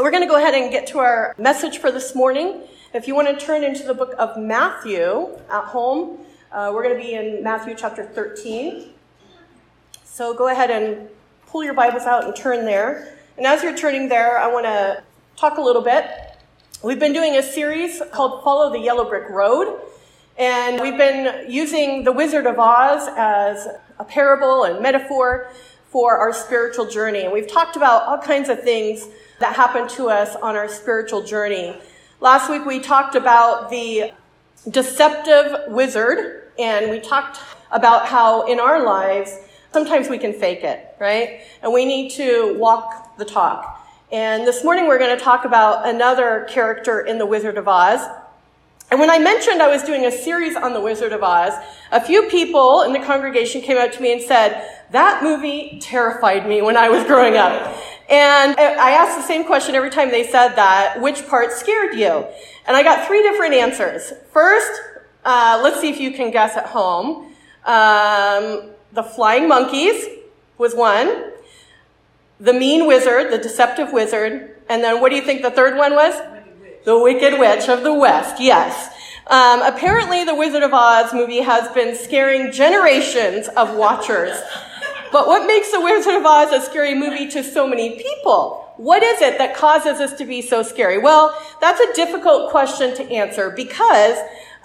We're going to go ahead and get to our message for this morning. If you want to turn into the book of Matthew at home, uh, we're going to be in Matthew chapter 13. So go ahead and pull your Bibles out and turn there. And as you're turning there, I want to talk a little bit. We've been doing a series called Follow the Yellow Brick Road. And we've been using the Wizard of Oz as a parable and metaphor for our spiritual journey. And we've talked about all kinds of things that happened to us on our spiritual journey. Last week we talked about the deceptive wizard, and we talked about how in our lives, sometimes we can fake it, right? And we need to walk the talk. And this morning we're going to talk about another character in The Wizard of Oz. And when I mentioned I was doing a series on The Wizard of Oz, a few people in the congregation came up to me and said, that movie terrified me when I was growing up. And I asked the same question every time they said that, which part scared you? And I got three different answers. First, uh, let's see if you can guess at home. Um, the Flying Monkeys was one. The Mean Wizard, the Deceptive Wizard. And then what do you think the third one was? The Wicked Witch of the West, yes. Um, apparently, the Wizard of Oz movie has been scaring generations of watchers. But what makes The Wizard of Oz a scary movie to so many people? What is it that causes this to be so scary? Well, that's a difficult question to answer because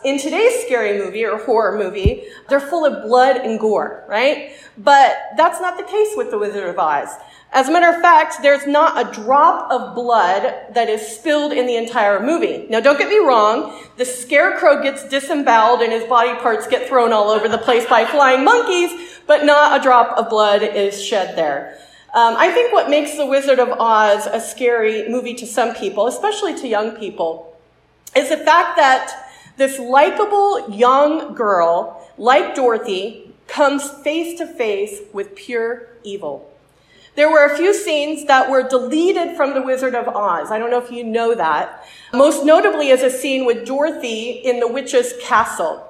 in today's scary movie or horror movie, they're full of blood and gore, right? But that's not the case with The Wizard of Oz. As a matter of fact, there's not a drop of blood that is spilled in the entire movie. Now, don't get me wrong. The scarecrow gets disemboweled and his body parts get thrown all over the place by flying monkeys, but not a drop of blood is shed there. Um, I think what makes The Wizard of Oz a scary movie to some people, especially to young people, is the fact that this likable young girl, like Dorothy, comes face to face with pure evil. There were a few scenes that were deleted from The Wizard of Oz. I don't know if you know that. Most notably is a scene with Dorothy in the witch's castle.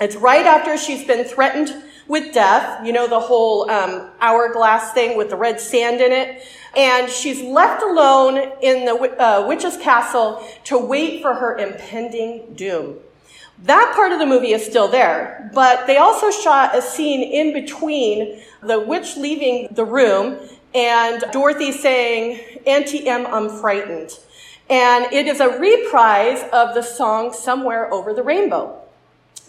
It's right after she's been threatened with death. You know, the whole um, hourglass thing with the red sand in it. And she's left alone in the uh, witch's castle to wait for her impending doom. That part of the movie is still there, but they also shot a scene in between the witch leaving the room and Dorothy saying, Auntie Em, I'm frightened. And it is a reprise of the song Somewhere Over the Rainbow.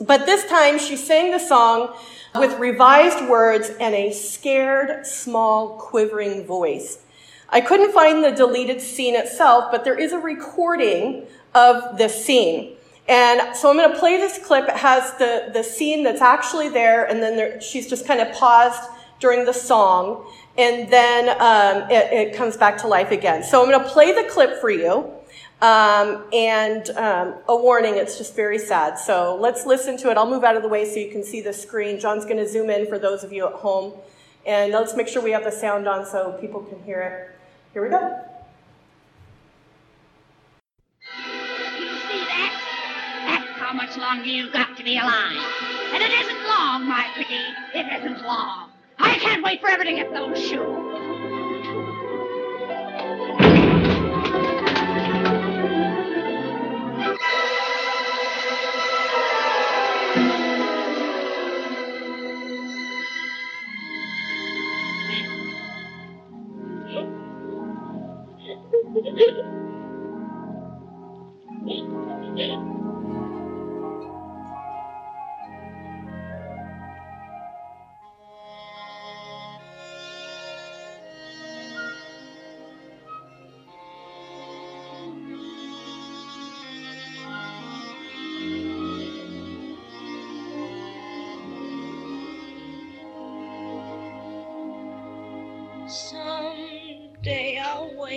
But this time she sang the song with revised words and a scared, small, quivering voice. I couldn't find the deleted scene itself, but there is a recording of this scene. And so I'm going to play this clip. It has the, the scene that's actually there, and then there, she's just kind of paused during the song, and then um, it, it, comes back to life again. So I'm going to play the clip for you. Um, and um, a warning, it's just very sad. So let's listen to it. I'll move out of the way so you can see the screen. John's going to zoom in for those of you at home. And let's make sure we have the sound on so people can hear it. Here we go. You see that? That's how much longer you've got to be alive. And it isn't long, my pretty. It isn't long. I can't wait forever to get those shoes.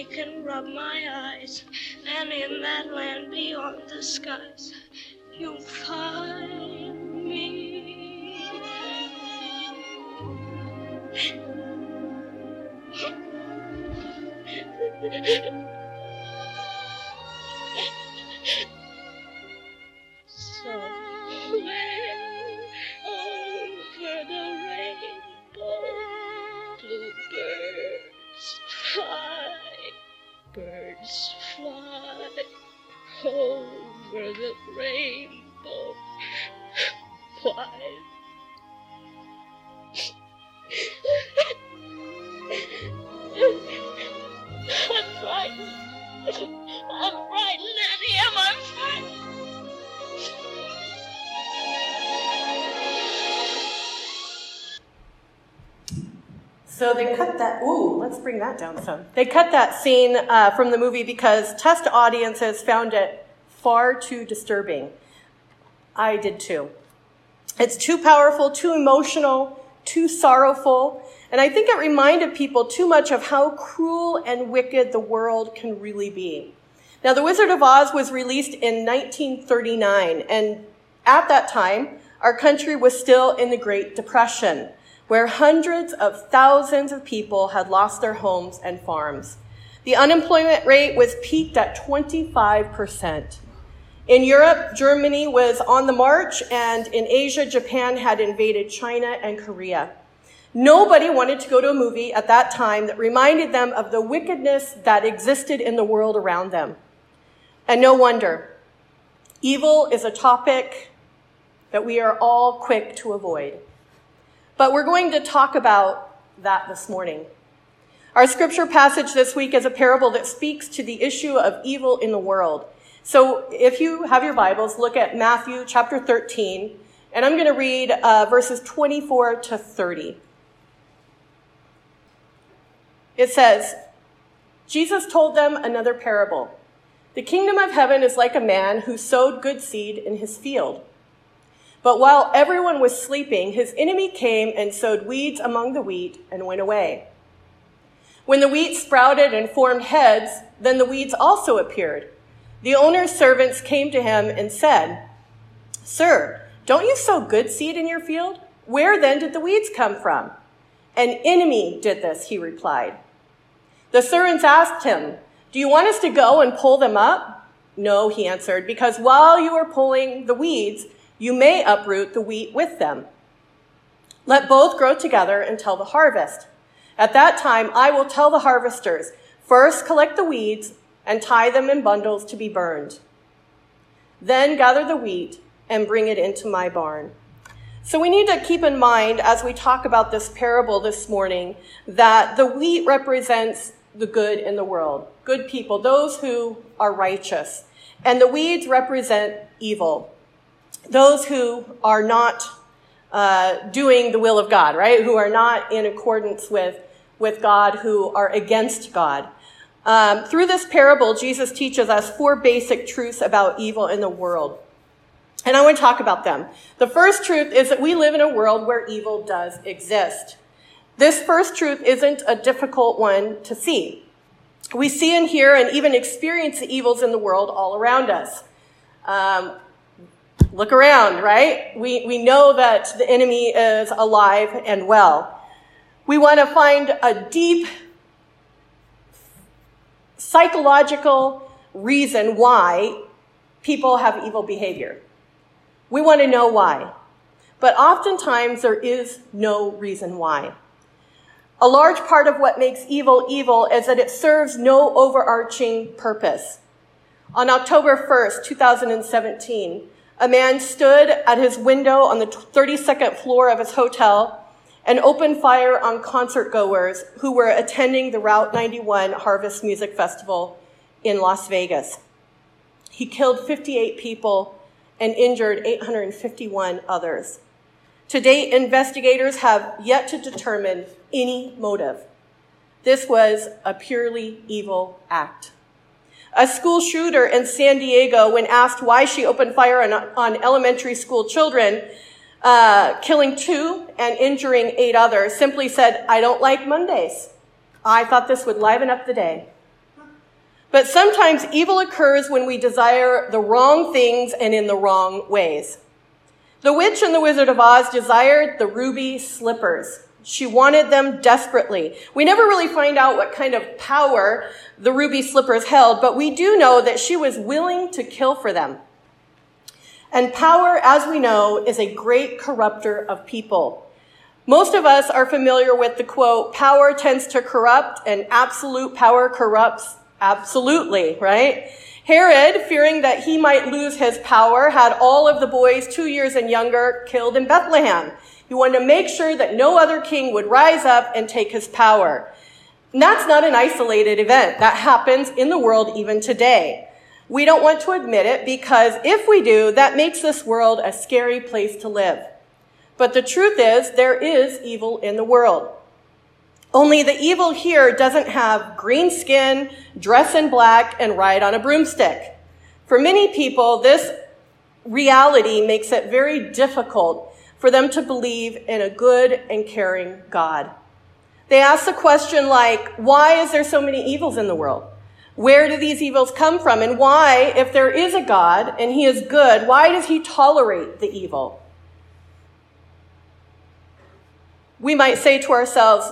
Can rub my eyes, and in that land beyond the skies, So they cut that. Ooh, let's bring that down some. They cut that scene uh, from the movie because test audiences found it far too disturbing. I did too. It's too powerful, too emotional, too sorrowful, and I think it reminded people too much of how cruel and wicked the world can really be. Now, The Wizard of Oz was released in 1939, and at that time, our country was still in the Great Depression, where hundreds of thousands of people had lost their homes and farms. The unemployment rate was peaked at 25%. In Europe, Germany was on the march, and in Asia, Japan had invaded China and Korea. Nobody wanted to go to a movie at that time that reminded them of the wickedness that existed in the world around them. And no wonder. Evil is a topic that we are all quick to avoid. But we're going to talk about that this morning. Our scripture passage this week is a parable that speaks to the issue of evil in the world. So if you have your Bibles, look at Matthew chapter 13, and I'm going to read uh, verses 24 to 30. It says, Jesus told them another parable. The kingdom of heaven is like a man who sowed good seed in his field. But while everyone was sleeping, his enemy came and sowed weeds among the wheat and went away. When the wheat sprouted and formed heads, then the weeds also appeared. The owner's servants came to him and said, Sir, don't you sow good seed in your field? Where then did the weeds come from? An enemy did this, he replied. The servants asked him, Do you want us to go and pull them up? No, he answered, because while you are pulling the weeds, you may uproot the wheat with them. Let both grow together until the harvest. At that time, I will tell the harvesters, first collect the weeds and tie them in bundles to be burned. Then gather the wheat and bring it into my barn. So we need to keep in mind as we talk about this parable this morning that the wheat represents the good in the world, good people, those who are righteous. And the weeds represent evil, those who are not uh, doing the will of God, right? Who are not in accordance with, with God, who are against God. Um, through this parable, Jesus teaches us four basic truths about evil in the world. And I want to talk about them. The first truth is that we live in a world where evil does exist. This first truth isn't a difficult one to see. We see and hear and even experience the evils in the world all around us. Um, look around, right? We, we know that the enemy is alive and well. We want to find a deep psychological reason why people have evil behavior. We want to know why. But oftentimes there is no reason why. A large part of what makes evil evil is that it serves no overarching purpose. On October 1st, 2017, a man stood at his window on the 32nd floor of his hotel and opened fire on concert goers who were attending the Route 91 Harvest Music Festival in Las Vegas. He killed 58 people and injured 851 others. To date, investigators have yet to determine any motive. This was a purely evil act. A school shooter in San Diego, when asked why she opened fire on, on elementary school children, uh, killing two and injuring eight others, simply said, I don't like Mondays. I thought this would liven up the day. But sometimes evil occurs when we desire the wrong things and in the wrong ways. The witch and the Wizard of Oz desired the ruby slippers. She wanted them desperately. We never really find out what kind of power the ruby slippers held, but we do know that she was willing to kill for them. And power, as we know, is a great corrupter of people. Most of us are familiar with the quote, power tends to corrupt and absolute power corrupts Absolutely, right? Herod, fearing that he might lose his power, had all of the boys two years and younger killed in Bethlehem. He wanted to make sure that no other king would rise up and take his power. And that's not an isolated event. That happens in the world even today. We don't want to admit it because if we do, that makes this world a scary place to live. But the truth is, there is evil in the world. Only the evil here doesn't have green skin, dress in black, and ride on a broomstick. For many people, this reality makes it very difficult for them to believe in a good and caring God. They ask the question like, why is there so many evils in the world? Where do these evils come from? And why, if there is a God and he is good, why does he tolerate the evil? We might say to ourselves,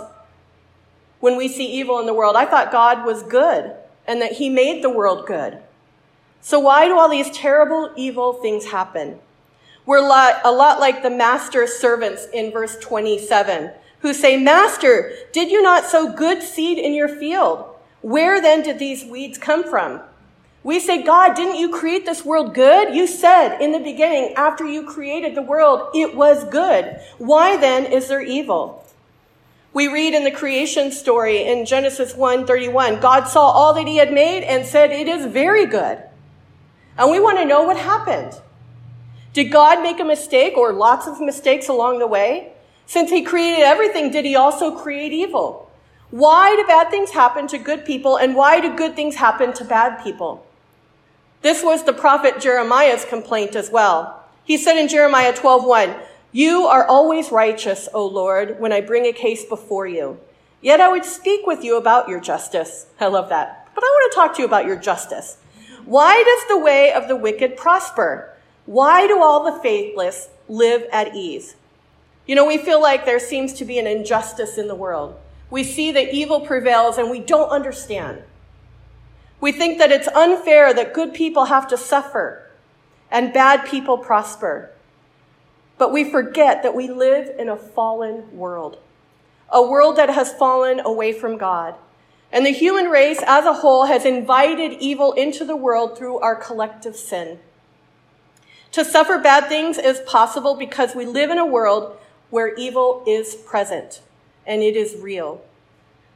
when we see evil in the world, I thought God was good and that he made the world good. So why do all these terrible, evil things happen? We're a lot like the master's servants in verse 27 who say, Master, did you not sow good seed in your field? Where then did these weeds come from? We say, God, didn't you create this world good? You said in the beginning, after you created the world, it was good. Why then is there evil? We read in the creation story in Genesis 1:31, God saw all that he had made and said, it is very good. And we want to know what happened. Did God make a mistake or lots of mistakes along the way? Since he created everything, did he also create evil? Why do bad things happen to good people and why do good things happen to bad people? This was the prophet Jeremiah's complaint as well. He said in Jeremiah 12:1, "You are always righteous, O Lord, when I bring a case before you. Yet I would speak with you about your justice." I love that. But I want to talk to you about your justice. Why does the way of the wicked prosper? Why do all the faithless live at ease? You know, we feel like there seems to be an injustice in the world. We see that evil prevails and we don't understand. We think that it's unfair that good people have to suffer and bad people prosper. But we forget that we live in a fallen world, a world that has fallen away from God. And the human race as a whole has invited evil into the world through our collective sin. To suffer bad things is possible because we live in a world where evil is present and it is real.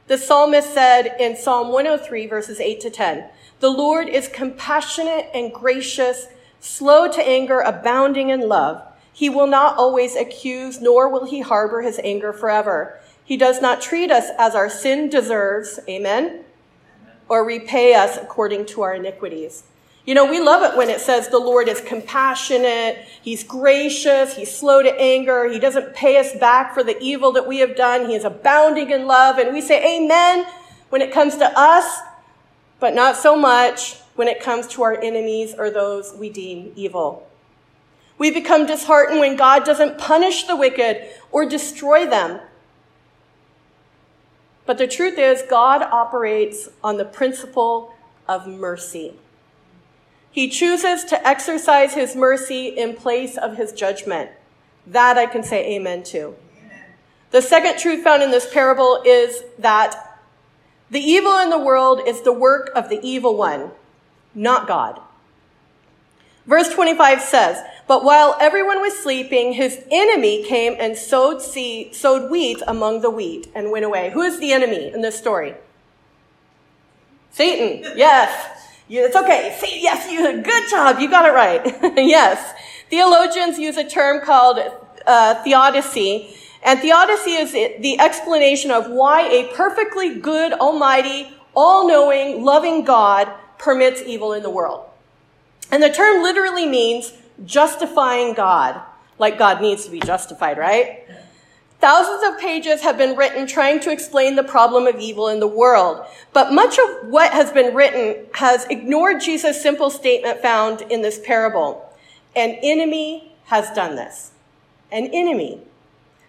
The psalmist said in Psalm 103, verses 8 to 10, The Lord is compassionate and gracious, slow to anger, abounding in love. He will not always accuse, nor will he harbor his anger forever. He does not treat us as our sin deserves, amen, or repay us according to our iniquities. You know, we love it when it says the Lord is compassionate, He's gracious, He's slow to anger, He doesn't pay us back for the evil that we have done, He is abounding in love, and we say amen when it comes to us, but not so much when it comes to our enemies or those we deem evil. We become disheartened when God doesn't punish the wicked or destroy them. But the truth is, God operates on the principle of mercy. He chooses to exercise his mercy in place of his judgment. That I can say amen to. The second truth found in this parable is that the evil in the world is the work of the evil one, not God. Verse 25 says, But while everyone was sleeping, his enemy came and sowed seed, sowed weeds among the wheat and went away. Who is the enemy in this story? Satan. Yes. It's okay. See, yes, you, good job. You got it right. yes. Theologians use a term called uh, theodicy. And theodicy is the explanation of why a perfectly good, almighty, all-knowing, loving God permits evil in the world. And the term literally means justifying God, like God needs to be justified, right? Thousands of pages have been written trying to explain the problem of evil in the world, but much of what has been written has ignored Jesus' simple statement found in this parable. An enemy has done this. An enemy.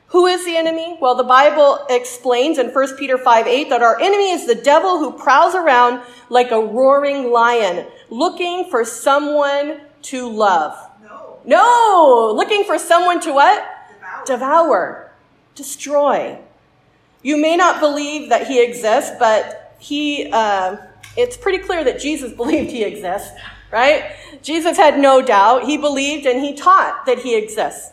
Who is the enemy? Well, the Bible explains in 1 Peter 5 8 that our enemy is the devil who prowls around like a roaring lion, looking for someone to love. No. No! Looking for someone to what? Devour. Devour destroy. You may not believe that he exists, but he, uh, it's pretty clear that Jesus believed he exists, right? Jesus had no doubt. He believed and he taught that he exists.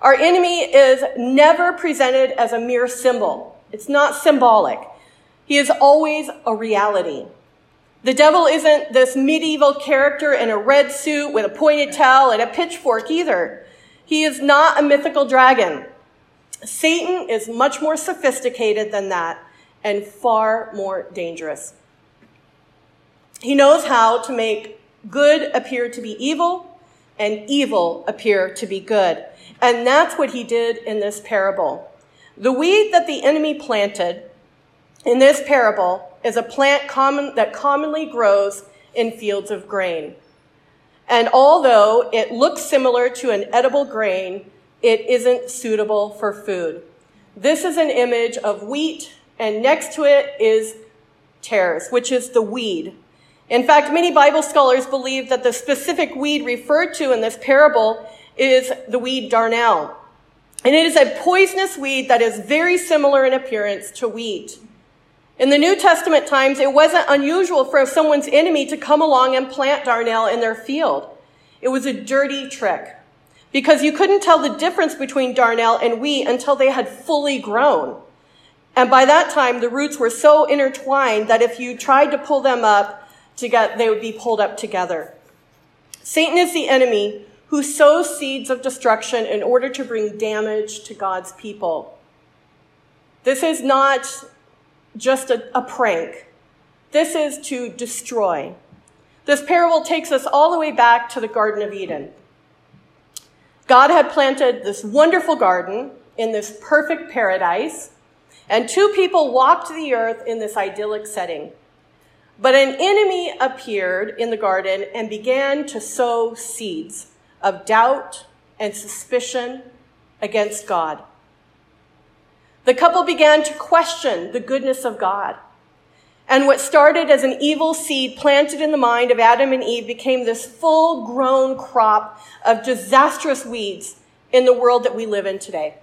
Our enemy is never presented as a mere symbol. It's not symbolic. He is always a reality. The devil isn't this medieval character in a red suit with a pointed tail and a pitchfork either. He is not a mythical dragon. Satan is much more sophisticated than that and far more dangerous. He knows how to make good appear to be evil and evil appear to be good. And that's what he did in this parable. The weed that the enemy planted in this parable is a plant common, that commonly grows in fields of grain. And although it looks similar to an edible grain, it isn't suitable for food. This is an image of wheat, and next to it is tares, which is the weed. In fact, many Bible scholars believe that the specific weed referred to in this parable is the weed darnel. And it is a poisonous weed that is very similar in appearance to wheat. In the New Testament times, it wasn't unusual for someone's enemy to come along and plant darnel in their field. It was a dirty trick because you couldn't tell the difference between darnel and wheat until they had fully grown. And by that time, the roots were so intertwined that if you tried to pull them up together, they would be pulled up together. Satan is the enemy who sows seeds of destruction in order to bring damage to God's people. This is not just a, a prank. This is to destroy. This parable takes us all the way back to the Garden of Eden. God had planted this wonderful garden in this perfect paradise, and two people walked the earth in this idyllic setting. But an enemy appeared in the garden and began to sow seeds of doubt and suspicion against God. The couple began to question the goodness of God. And what started as an evil seed planted in the mind of Adam and Eve became this full grown crop of disastrous weeds in the world that we live in today.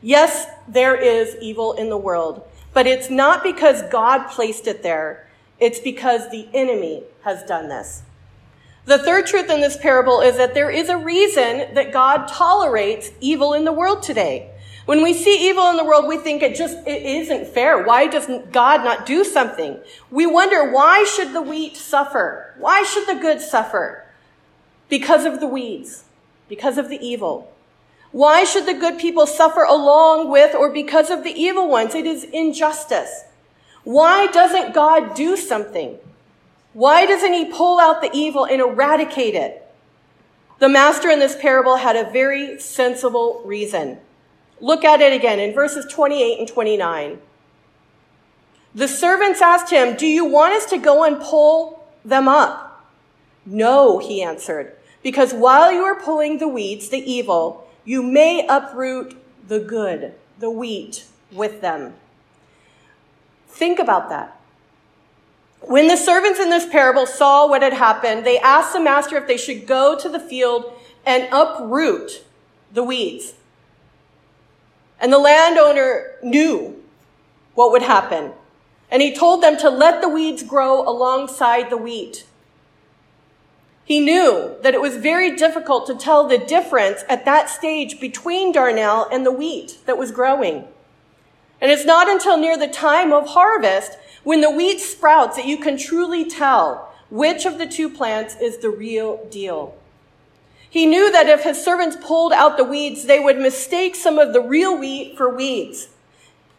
Yes, there is evil in the world, but it's not because God placed it there. It's because the enemy has done this. The third truth in this parable is that there is a reason that God tolerates evil in the world today. When we see evil in the world, we think it just it isn't fair. Why doesn't God not do something? We wonder why should the wheat suffer? Why should the good suffer? Because of the weeds, because of the evil. Why should the good people suffer along with or because of the evil ones? It is injustice. Why doesn't God do something? Why doesn't he pull out the evil and eradicate it? The master in this parable had a very sensible reason. Look at it again in verses 28 and 29. The servants asked him, Do you want us to go and pull them up? No, he answered, because while you are pulling the weeds, the evil, you may uproot the good, the wheat, with them. Think about that. When the servants in this parable saw what had happened, they asked the master if they should go to the field and uproot the weeds. And the landowner knew what would happen. And he told them to let the weeds grow alongside the wheat. He knew that it was very difficult to tell the difference at that stage between darnel and the wheat that was growing. And it's not until near the time of harvest when the wheat sprouts that you can truly tell which of the two plants is the real deal. He knew that if his servants pulled out the weeds, they would mistake some of the real wheat for weeds.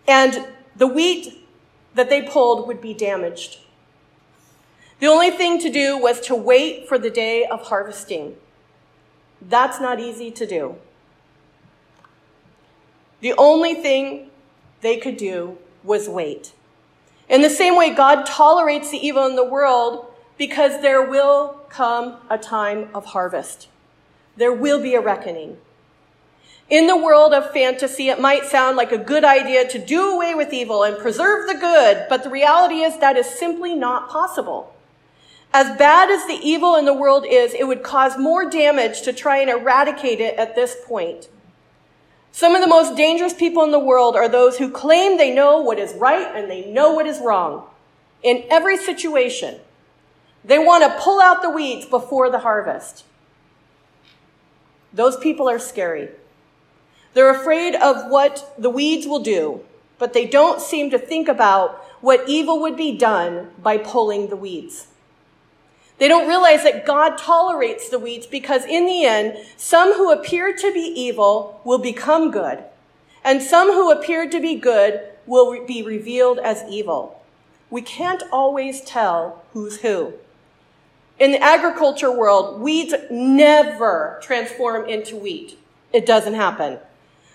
And the wheat that they pulled would be damaged. The only thing to do was to wait for the day of harvesting. That's not easy to do. The only thing they could do was wait. In the same way, God tolerates the evil in the world because there will come a time of harvest. There will be a reckoning. In the world of fantasy, it might sound like a good idea to do away with evil and preserve the good, but the reality is that is simply not possible. As bad as the evil in the world is, it would cause more damage to try and eradicate it at this point. Some of the most dangerous people in the world are those who claim they know what is right and they know what is wrong. in every situation. They want to pull out the weeds before the harvest. Those people are scary. They're afraid of what the weeds will do, but they don't seem to think about what evil would be done by pulling the weeds. They don't realize that God tolerates the weeds because in the end, some who appear to be evil will become good, and some who appear to be good will be revealed as evil. We can't always tell who's who. In the agriculture world, weeds never transform into wheat. It doesn't happen.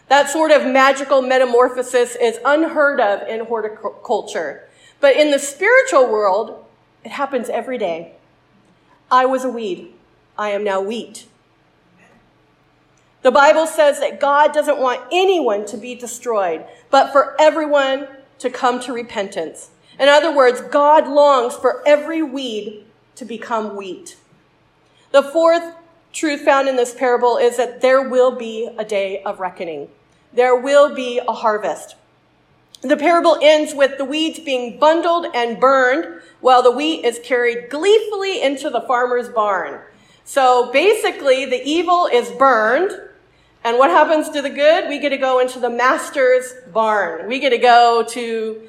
That sort of magical metamorphosis is unheard of in horticulture. But in the spiritual world, it happens every day. I was a weed. I am now wheat. The Bible says that God doesn't want anyone to be destroyed, but for everyone to come to repentance. In other words, God longs for every weed to become wheat. The fourth truth found in this parable is that there will be a day of reckoning. There will be a harvest. The parable ends with the weeds being bundled and burned while the wheat is carried gleefully into the farmer's barn. So basically, the evil is burned. And what happens to the good? We get to go into the master's barn. We get to go to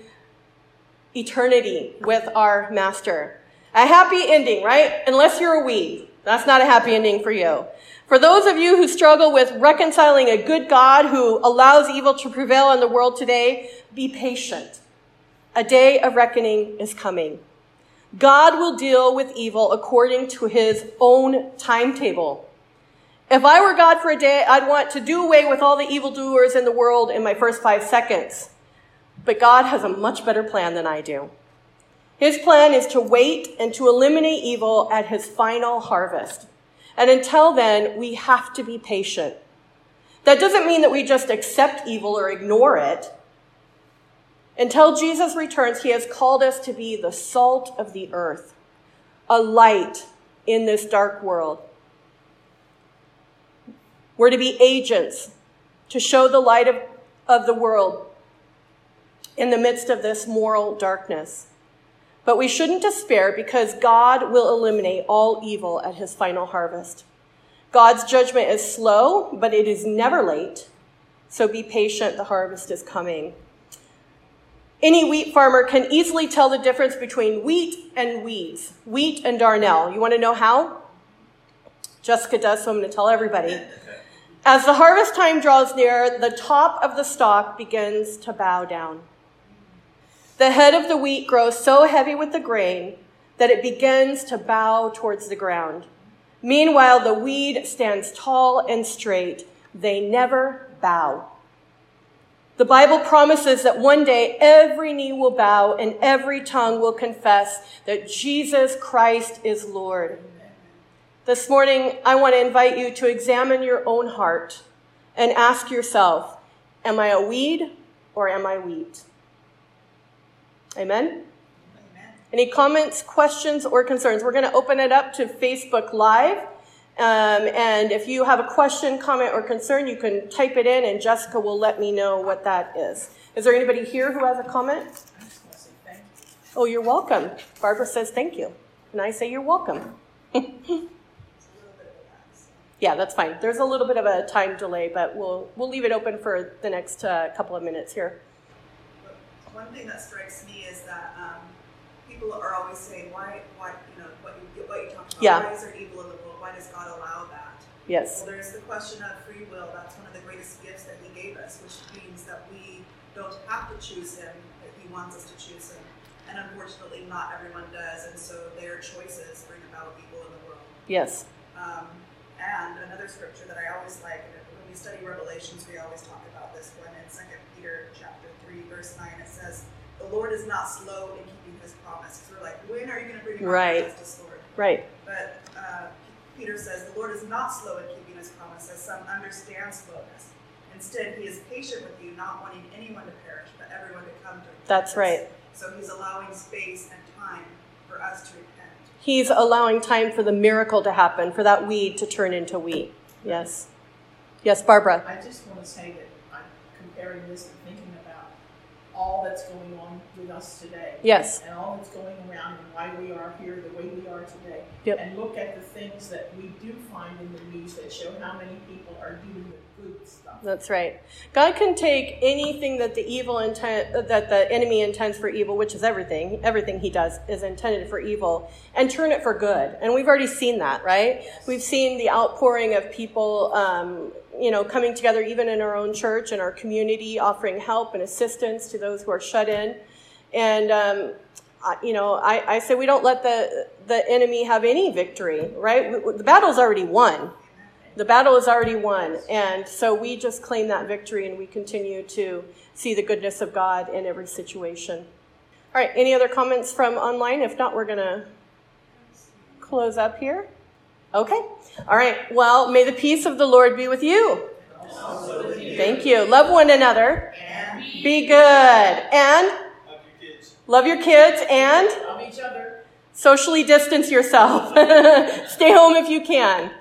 eternity with our master. A happy ending, right? Unless you're a weed. That's not a happy ending for you. For those of you who struggle with reconciling a good God who allows evil to prevail in the world today, be patient. A day of reckoning is coming. God will deal with evil according to his own timetable. If I were God for a day, I'd want to do away with all the evildoers in the world in my first five seconds. But God has a much better plan than I do. His plan is to wait and to eliminate evil at his final harvest. And until then, we have to be patient. That doesn't mean that we just accept evil or ignore it. Until Jesus returns, he has called us to be the salt of the earth, a light in this dark world. We're to be agents to show the light of, of the world in the midst of this moral darkness. But we shouldn't despair because God will eliminate all evil at his final harvest. God's judgment is slow, but it is never late. So be patient, the harvest is coming. Any wheat farmer can easily tell the difference between wheat and weeds, wheat and darnel. You want to know how? Jessica does, so I'm going to tell everybody. As the harvest time draws near, the top of the stalk begins to bow down. The head of the wheat grows so heavy with the grain that it begins to bow towards the ground. Meanwhile, the weed stands tall and straight. They never bow. The Bible promises that one day every knee will bow and every tongue will confess that Jesus Christ is Lord. This morning, I want to invite you to examine your own heart and ask yourself, am I a weed or am I wheat? Amen? Amen. Any comments, questions, or concerns? We're going to open it up to Facebook Live. Um, and if you have a question, comment, or concern, you can type it in, and Jessica will let me know what that is. Is there anybody here who has a comment? Oh, you're welcome. Barbara says thank you. And I say you're welcome. yeah, that's fine. There's a little bit of a time delay, but we'll, we'll leave it open for the next uh, couple of minutes here. One thing that strikes me is that um, people are always saying, why, why, you know, what you, what you talked about, yeah. why is there evil in the world? Why does God allow that? Yes. Well, there's the question of free will. That's one of the greatest gifts that He gave us, which means that we don't have to choose Him if He wants us to choose Him. And unfortunately, not everyone does, and so their choices bring about evil in the world. Yes. Um, and another scripture that I always like, when we study Revelations, we always talk about this one in Second Peter chapter three, verse nine. It says, "The Lord is not slow in keeping His promise." So we're like, when are you going to bring about right. justice, Lord? Right. But uh, Peter says, The Lord is not slow in keeping his promise, as some understand slowness. Instead, he is patient with you, not wanting anyone to perish, but everyone to come to repentance. That's right. So he's allowing space and time for us to repent. He's allowing time for the miracle to happen, for that weed to turn into wheat. Yes. Yes, Barbara. I just want to say that I'm comparing this and thinking about all that's going on with us today. Yes. And all that's going around and why we are here the way we are today. Yep. And look at the things that we do find in the news that show how many people are doing the good stuff. That's right. God can take anything that the evil intent that the enemy intends for evil, which is everything, everything he does is intended for evil, and turn it for good. And we've already seen that, right? We've seen the outpouring of people, um, you know, coming together, even in our own church and our community, offering help and assistance to those who are shut in. And um, you know, I, I say we don't let the the enemy have any victory, right? The battle's already won. The battle is already won. And so we just claim that victory and we continue to see the goodness of God in every situation. All right, any other comments from online? If not, we're going to close up here. Okay. All right. Well, may the peace of the Lord be with you. Thank you. Love one another. Be good. And love your kids and Love each other. socially distance yourself. Stay home if you can.